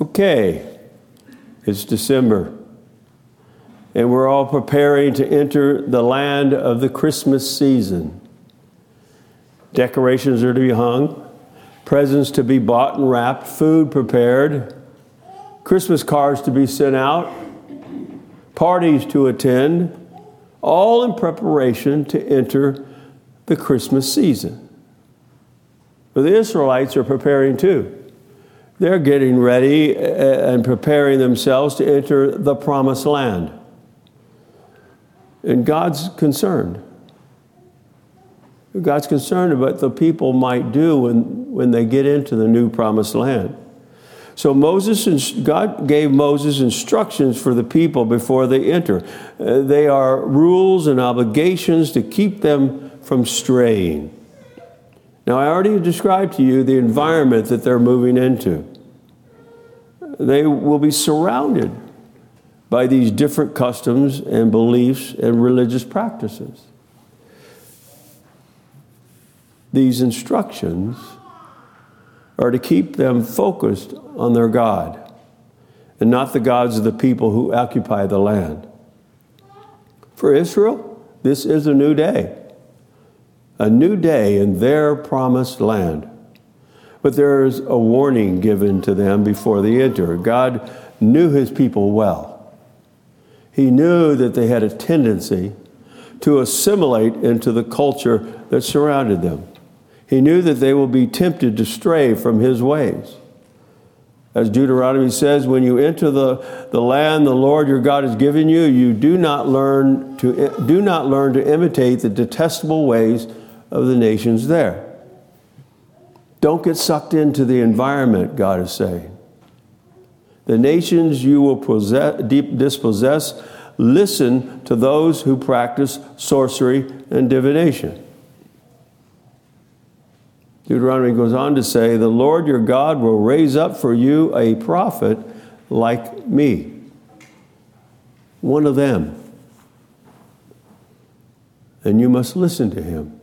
Okay, it's December, and we're all preparing to enter the land of the Christmas season. Decorations are to be hung, presents to be bought and wrapped, food prepared, Christmas cards to be sent out, parties to attend, all in preparation to enter the Christmas season. But the Israelites are preparing too. They're getting ready and preparing themselves to enter the promised land. And God's concerned. God's concerned about what the people might do when, when they get into the new promised land. So Moses, God gave Moses instructions for the people before they enter. Uh, they are rules and obligations to keep them from straying. Now, I already described to you the environment that they're moving into. They will be surrounded by these different customs and beliefs and religious practices. These instructions are to keep them focused on their God and not the gods of the people who occupy the land. For Israel, this is a new day, a new day in their promised land. But there is a warning given to them before they enter. God knew his people well. He knew that they had a tendency to assimilate into the culture that surrounded them. He knew that they will be tempted to stray from his ways. As Deuteronomy says, when you enter the, the land the Lord your God has given you, you do not learn to do not learn to imitate the detestable ways of the nations there. Don't get sucked into the environment, God is saying. The nations you will possess, dispossess, listen to those who practice sorcery and divination. Deuteronomy goes on to say, The Lord your God will raise up for you a prophet like me, one of them. And you must listen to him.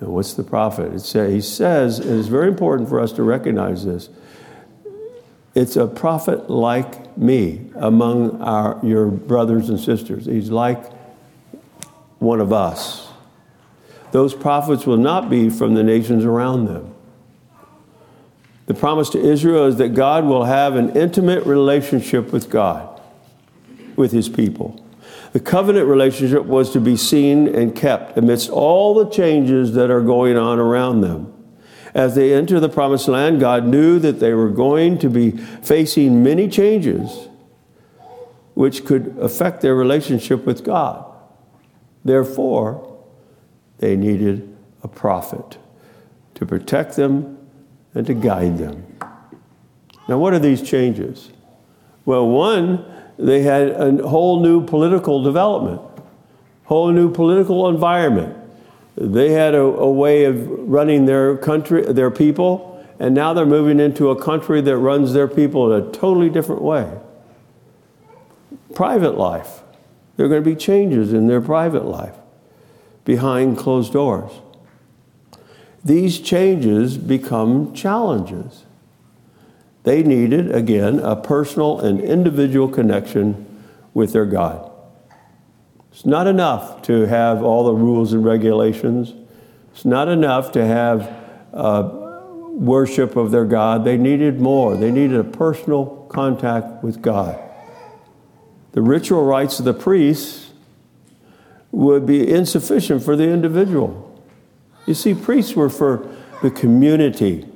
What's the prophet? It say, he says, and it's very important for us to recognize this. It's a prophet like me among our, your brothers and sisters. He's like one of us those prophets will not be from the nations around them. The promise to Israel is that God will have an intimate relationship with God, with his people. The covenant relationship was to be seen and kept amidst all the changes that are going on around them. As they enter the promised land, God knew that they were going to be facing many changes which could affect their relationship with God. Therefore, they needed a prophet to protect them and to guide them. Now, what are these changes? Well, one, they had a whole new political development, whole new political environment. They had a, a way of running their country, their people, and now they're moving into a country that runs their people in a totally different way. Private life. There are going to be changes in their private life behind closed doors. These changes become challenges. They needed, again, a personal and individual connection with their God. It's not enough to have all the rules and regulations. It's not enough to have uh, worship of their God. They needed more. They needed a personal contact with God. The ritual rites of the priests would be insufficient for the individual. You see, priests were for the community,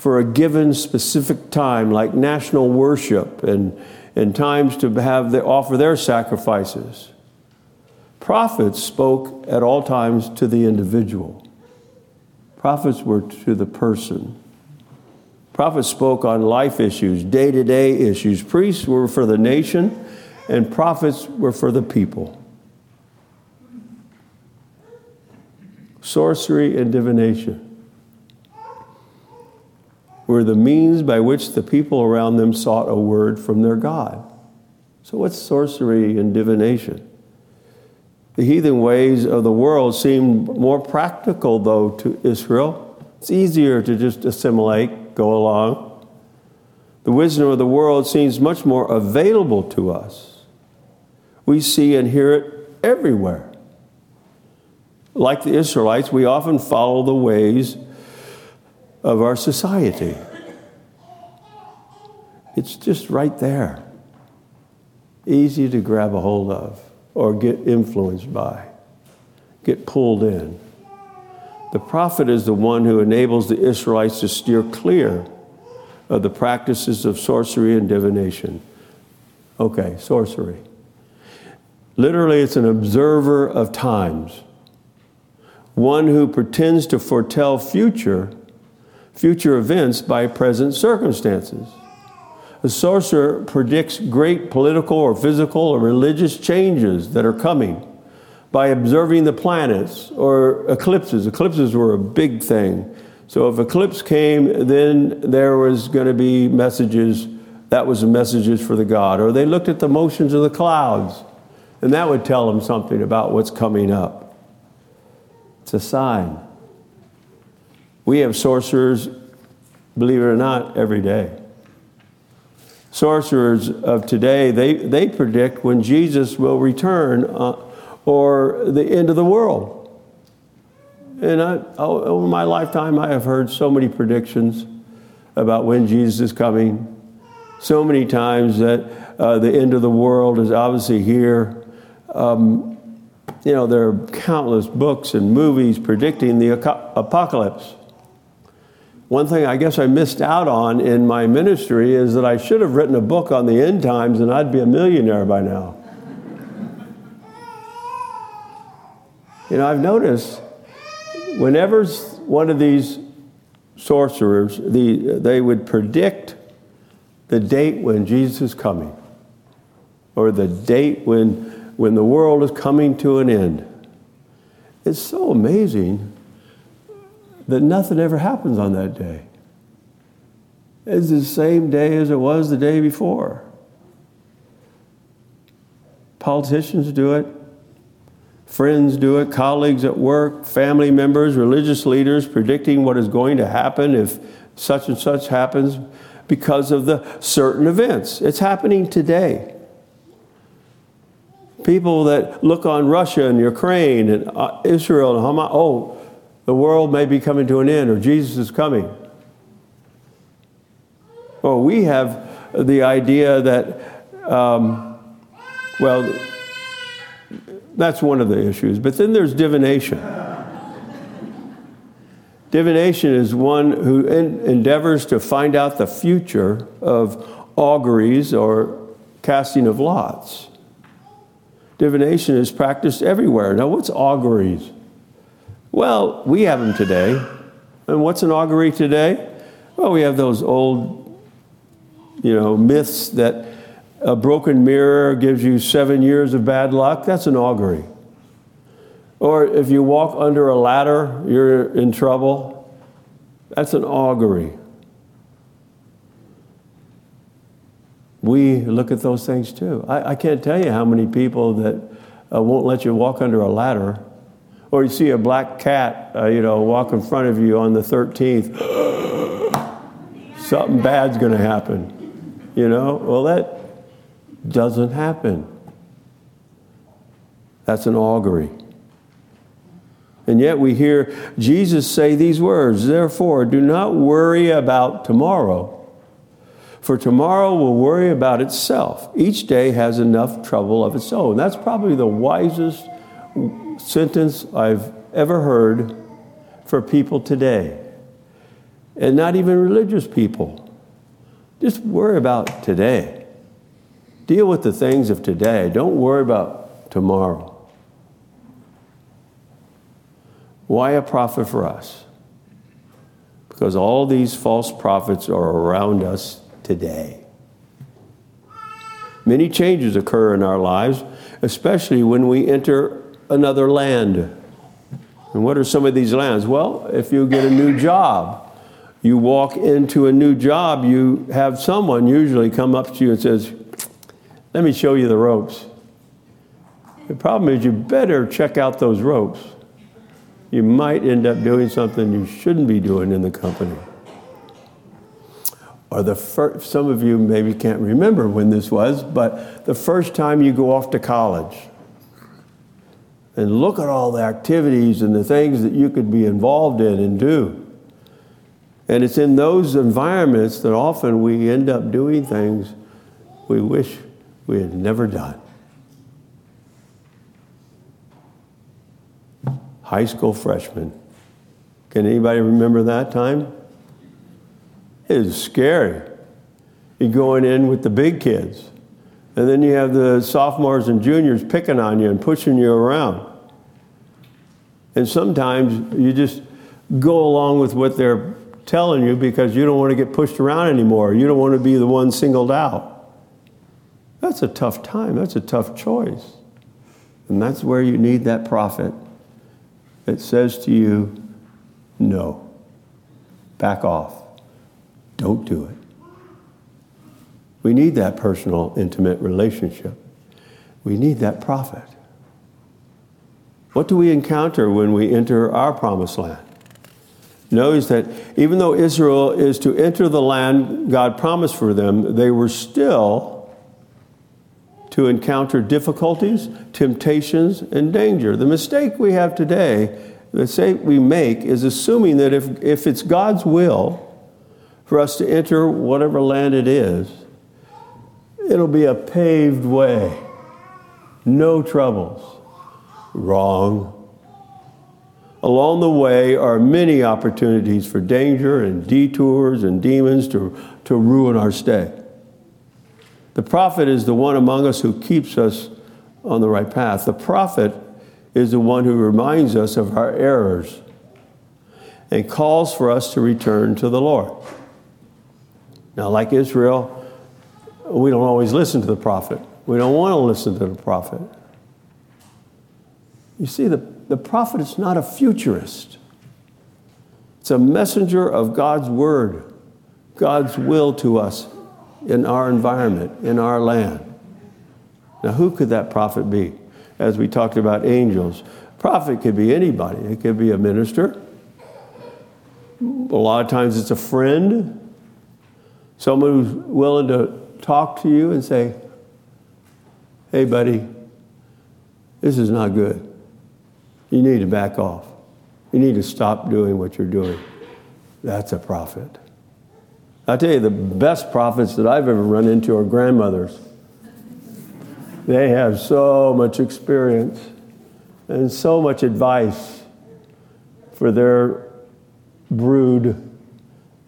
for a given specific time, like national worship and, and times to have the, offer their sacrifices. Prophets spoke at all times to the individual. Prophets were to the person. Prophets spoke on life issues, day to day issues. Priests were for the nation, and prophets were for the people. sorcery, and divination were the means by which the people around them sought a word from their God. So, what's sorcery and divination? The heathen ways of the world seemed more practical, though, to Israel. It's easier to just assimilate, go along. The wisdom of the world seems much more available to us. We see and hear it everywhere. Like the Israelites, we often follow the ways of our society. It's just right there, easy to grab a hold of or get influenced by, get pulled in. The prophet is the one who enables the Israelites to steer clear of the practices of sorcery and divination. Okay, sorcery. Literally, it's an observer of times, one who pretends to foretell future, future events by present circumstances. A sorcerer predicts great political or physical or religious changes that are coming by observing the planets or eclipses. Eclipses were a big thing. So if eclipse came, then there was going to be messages. That was messages for the God. Or they looked at the motions of the clouds, and that would tell them something about what's coming up. It's a sign. We have sorcerers, believe it or not, every day sorcerers of today, they, they predict when Jesus will return uh, or the end of the world. And I, over my lifetime, I have heard so many predictions about when Jesus is coming. So many times that uh, the end of the world is obviously here. Um, you know, there are countless books and movies predicting the apocalypse. One thing I guess I missed out on in my ministry is that I should have written a book on the end times and I'd be a millionaire by now. you know, I've noticed whenever one of these sorcerers, the, they would predict the date when Jesus is coming or the date when, when the world is coming to an end. It's so amazing that nothing ever happens on that day. It's the same day as it was the day before. Politicians do it, friends do it, colleagues at work, family members, religious leaders predicting what is going to happen if such and such happens because of the certain events. It's happening today. People that look on Russia and Ukraine and uh, Israel and Hamas, oh, the world may be coming to an end or Jesus is coming. Well, we have the idea that, um, well, that's one of the issues. But then there's divination. divination is one who en- endeavors to find out the future of auguries or casting of lots. Divination is practiced everywhere. Now, what's auguries? Well, we have them today. And what's an augury today? Well, we have those old, you know, myths that a broken mirror gives you seven years of bad luck. That's an augury. Or if you walk under a ladder, you're in trouble. That's an augury. We look at those things too. I, I can't tell you how many people that uh, won't let you walk under a ladder or you see a black cat, uh, you know, walk in front of you on the 13th, something bad's going to happen. You know, well, that doesn't happen. That's an augury. And yet we hear Jesus say these words Therefore, do not worry about tomorrow, for tomorrow will worry about itself. Each day has enough trouble of its own. That's probably the wisest sentence I've ever heard for people today. And not even religious people. Just worry about today. Deal with the things of today. Don't worry about tomorrow. Why a prophet for us? Because all these false prophets are around us today. Many changes occur in our lives, especially when we enter another land. And what are some of these lands? Well, if you get a new job, you walk into a new job, you have someone usually come up to you and says, Let me show you the ropes. The problem is, you better check out those ropes. You might end up doing something you shouldn't be doing in the company. or the first, some of you maybe can't remember when this was, but the first time you go off to college and look at all the activities and the things that you could be involved in and do. And it's in those environments that often we end up doing things we wish we had never done. High school freshman. Can anybody remember that time? It was scary. You're going in with the big kids. And then you have the sophomores and juniors picking on you and pushing you around. And sometimes you just go along with what they're telling you because you don't want to get pushed around anymore. You don't want to be the one singled out. That's a tough time. That's a tough choice. And that's where you need that prophet that says to you, no, back off. Don't do it. We need that personal, intimate relationship. We need that prophet. What do we encounter when we enter our promised land? Notice that even though Israel is to enter the land God promised for them, they were still to encounter difficulties, temptations, and danger. The mistake we have today, the mistake we make, is assuming that if, if it's God's will, for us to enter whatever land it is, it'll be a paved way. No troubles. Wrong. Along the way are many opportunities for danger and detours and demons to, to ruin our stay. The prophet is the one among us who keeps us on the right path. The prophet is the one who reminds us of our errors and calls for us to return to the Lord. Now, like Israel, we don't always listen to the prophet. We don't want to listen to the prophet. You see, the, the prophet is not a futurist, it's a messenger of God's word, God's will to us in our environment, in our land. Now, who could that prophet be? As we talked about angels, prophet could be anybody. It could be a minister. A lot of times it's a friend. Someone who's willing to talk to you and say, hey, buddy, this is not good. You need to back off. You need to stop doing what you're doing. That's a prophet. I tell you, the best prophets that I've ever run into are grandmothers. They have so much experience and so much advice for their brood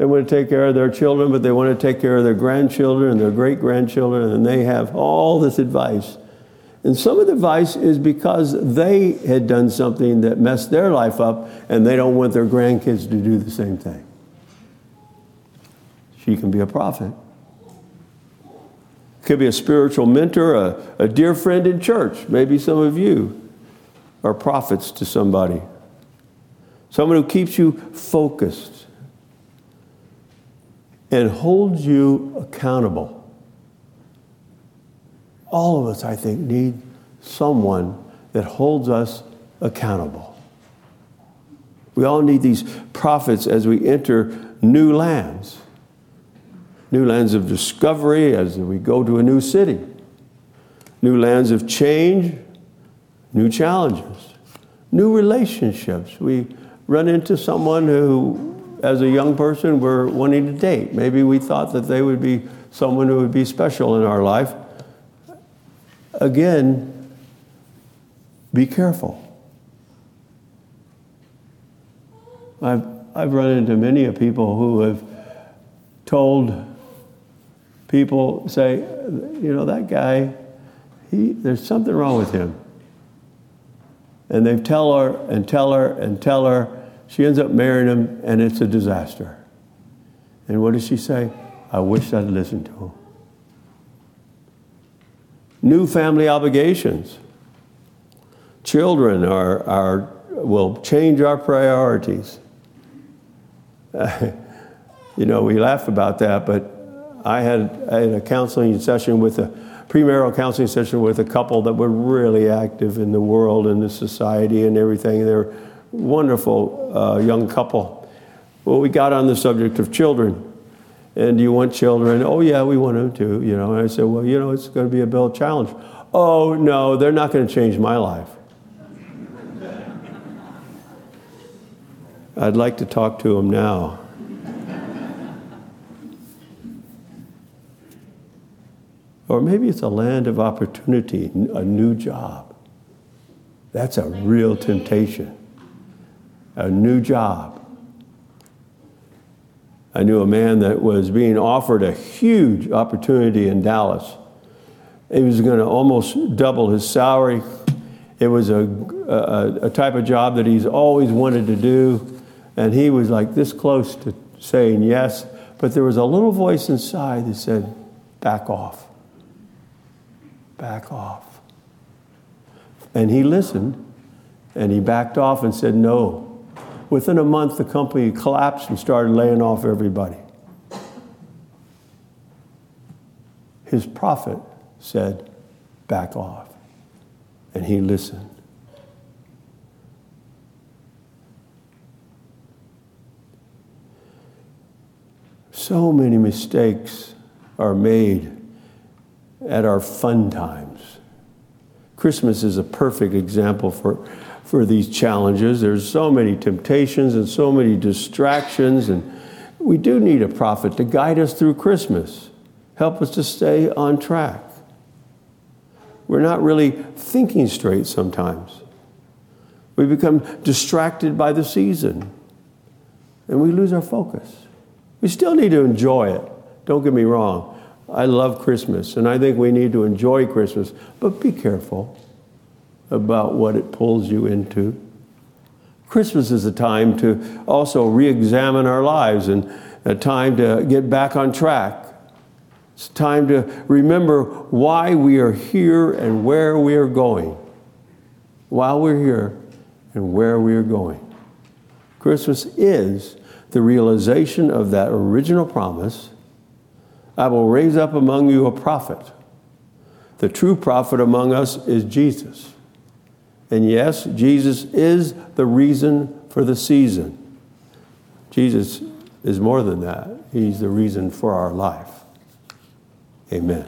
they want to take care of their children, but they want to take care of their grandchildren and their great grandchildren, and they have all this advice. And some of the advice is because they had done something that messed their life up, and they don't want their grandkids to do the same thing. She can be a prophet. Could be a spiritual mentor, a, a dear friend in church. Maybe some of you are prophets to somebody. Someone who keeps you focused and holds you accountable. All of us, I think, need someone that holds us accountable. We all need these prophets as we enter new lands, new lands of discovery as we go to a new city, new lands of change, new challenges, new relationships. We run into someone who as a young person were wanting to date. Maybe we thought that they would be someone who would be special in our life. Again, be careful. I've, I've run into many of people who have told people, say, you know, that guy, he, there's something wrong with him. And they tell her and tell her and tell her, she ends up marrying him, and it's a disaster. And what does she say? I wish I'd listened to him. New family obligations. Children are, are, will change our priorities. you know, we laugh about that, but I had, I had a counseling session with a premarital counseling session with a couple that were really active in the world and the society and everything. They're wonderful uh, young couple. Well, we got on the subject of children. And do you want children? Oh, yeah, we want them too. You know, and I said, well, you know, it's going to be a Bill challenge. Oh, no, they're not going to change my life. I'd like to talk to them now. or maybe it's a land of opportunity, a new job. That's a real temptation. A new job. I knew a man that was being offered a huge opportunity in Dallas. He was going to almost double his salary. It was a, a, a, type of job that he's always wanted to do. And he was like this close to saying yes. But there was a little voice inside that said, back off. Back off. And he listened and he backed off and said, no, Within a month, the company collapsed and started laying off everybody. His prophet said, Back off. And he listened. So many mistakes are made at our fun times. Christmas is a perfect example for for these challenges. There's so many temptations and so many distractions, and we do need a prophet to guide us through Christmas, help us to stay on track. We're not really thinking straight sometimes. We become distracted by the season, and we lose our focus. We still need to enjoy it. Don't get me wrong. I love Christmas, and I think we need to enjoy Christmas, but be careful about what it pulls you into. Christmas is a time to also re examine our lives and a time to get back on track. It's time to remember why we are here and where we are going. While we're here and where we are going. Christmas is the realization of that original promise I will raise up among you a prophet. The true prophet among us is Jesus. And yes, Jesus is the reason for the season. Jesus is more than that, He's the reason for our life. Amen.